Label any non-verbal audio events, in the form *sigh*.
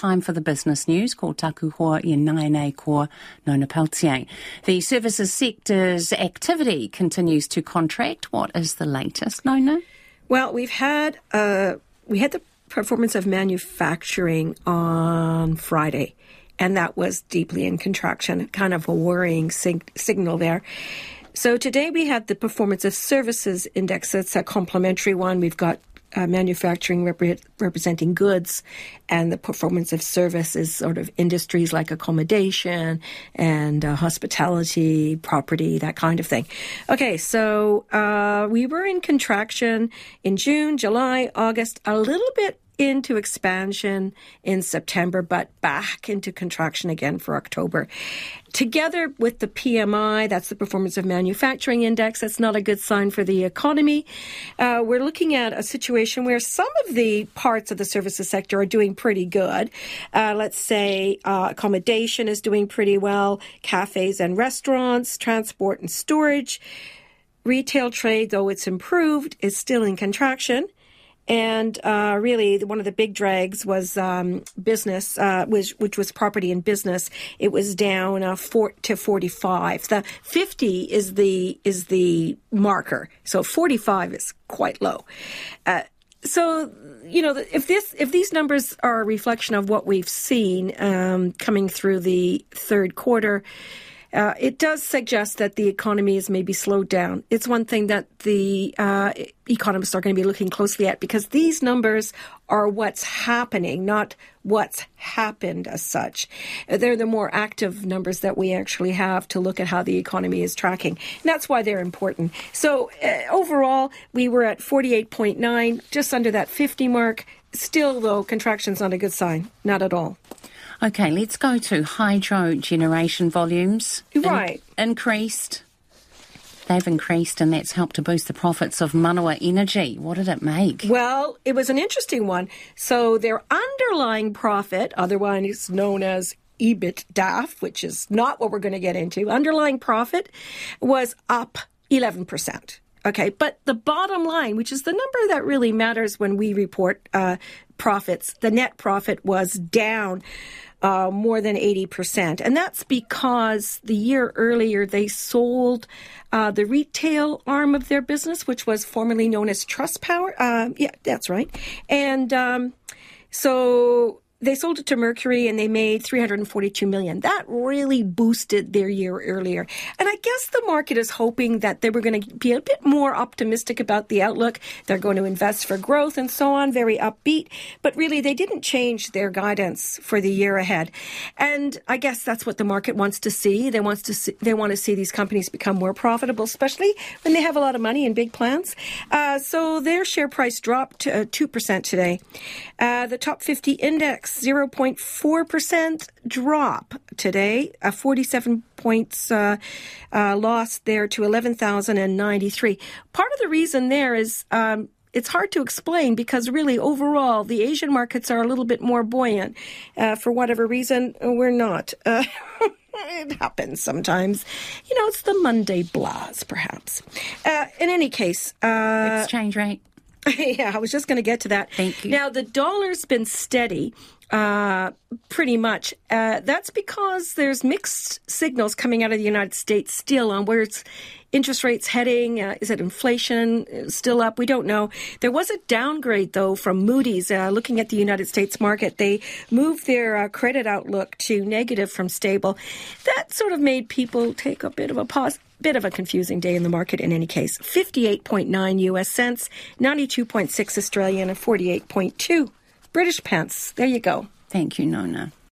time for the business news. Ko taku hoa i naenei ko Nona Pelletier. The services sector's activity continues to contract. What is the latest, Nona? Well, we've had uh, we had the performance of manufacturing on Friday, and that was deeply in contraction, kind of a worrying sig- signal there. So today we had the performance of services index. That's a complementary one. We've got uh, manufacturing representing goods and the performance of services, sort of industries like accommodation and uh, hospitality, property, that kind of thing. Okay, so uh, we were in contraction in June, July, August, a little bit into expansion in September, but back into contraction again for October. Together with the PMI, that's the Performance of Manufacturing Index, that's not a good sign for the economy. Uh, we're looking at a situation where some of the parts of the services sector are doing pretty good. Uh, let's say uh, accommodation is doing pretty well, cafes and restaurants, transport and storage. Retail trade, though it's improved, is still in contraction. And uh, really, one of the big drags was um, business, uh, which, which, was property and business. It was down uh, four to forty-five. The fifty is the is the marker, so forty-five is quite low. Uh, so you know if this if these numbers are a reflection of what we've seen um, coming through the third quarter uh, it does suggest that the economy is maybe slowed down. It's one thing that the uh, economists are going to be looking closely at because these numbers are what's happening, not what's happened as such. They're the more active numbers that we actually have to look at how the economy is tracking. And that's why they're important. So uh, overall, we were at 48.9, just under that 50 mark. Still, though, contraction's not a good sign. Not at all. Okay, let's go to hydro generation volumes. Right. In- increased. They've increased, and that's helped to boost the profits of Manawa Energy. What did it make? Well, it was an interesting one. So their underlying profit, otherwise known as EBITDA, which is not what we're going to get into, underlying profit was up 11%. Okay, but the bottom line, which is the number that really matters when we report uh, profits, the net profit was down uh, more than 80%. And that's because the year earlier they sold uh, the retail arm of their business, which was formerly known as Trustpower. Uh, yeah, that's right. And um, so they sold it to Mercury and they made 342 million. That really boosted their year earlier. And I guess the market is hoping that they were going to be a bit more optimistic about the outlook. They're going to invest for growth and so on, very upbeat. But really, they didn't change their guidance for the year ahead. And I guess that's what the market wants to see. They wants to see, they want to see these companies become more profitable, especially when they have a lot of money and big plans. Uh, so their share price dropped uh, 2% today. Uh, the top 50 index 0.4% drop today, a 47 points uh, uh, lost there to 11,093. Part of the reason there is um, it's hard to explain because really overall the Asian markets are a little bit more buoyant. Uh, for whatever reason, we're not. Uh, *laughs* it happens sometimes. You know, it's the Monday blahs, perhaps. Uh, in any case, uh, exchange rate. *laughs* yeah, I was just going to get to that. Thank you. Now, the dollar's been steady uh, pretty much. Uh, that's because there's mixed signals coming out of the United States still on where it's interest rates heading. Uh, is it inflation still up? We don't know. There was a downgrade though from Moody's uh, looking at the United States market. They moved their uh, credit outlook to negative from stable. That sort of made people take a bit of a pause. Bit of a confusing day in the market in any case. 58.9 US cents, 92.6 Australian, and 48.2 British pence. There you go. Thank you, Nona.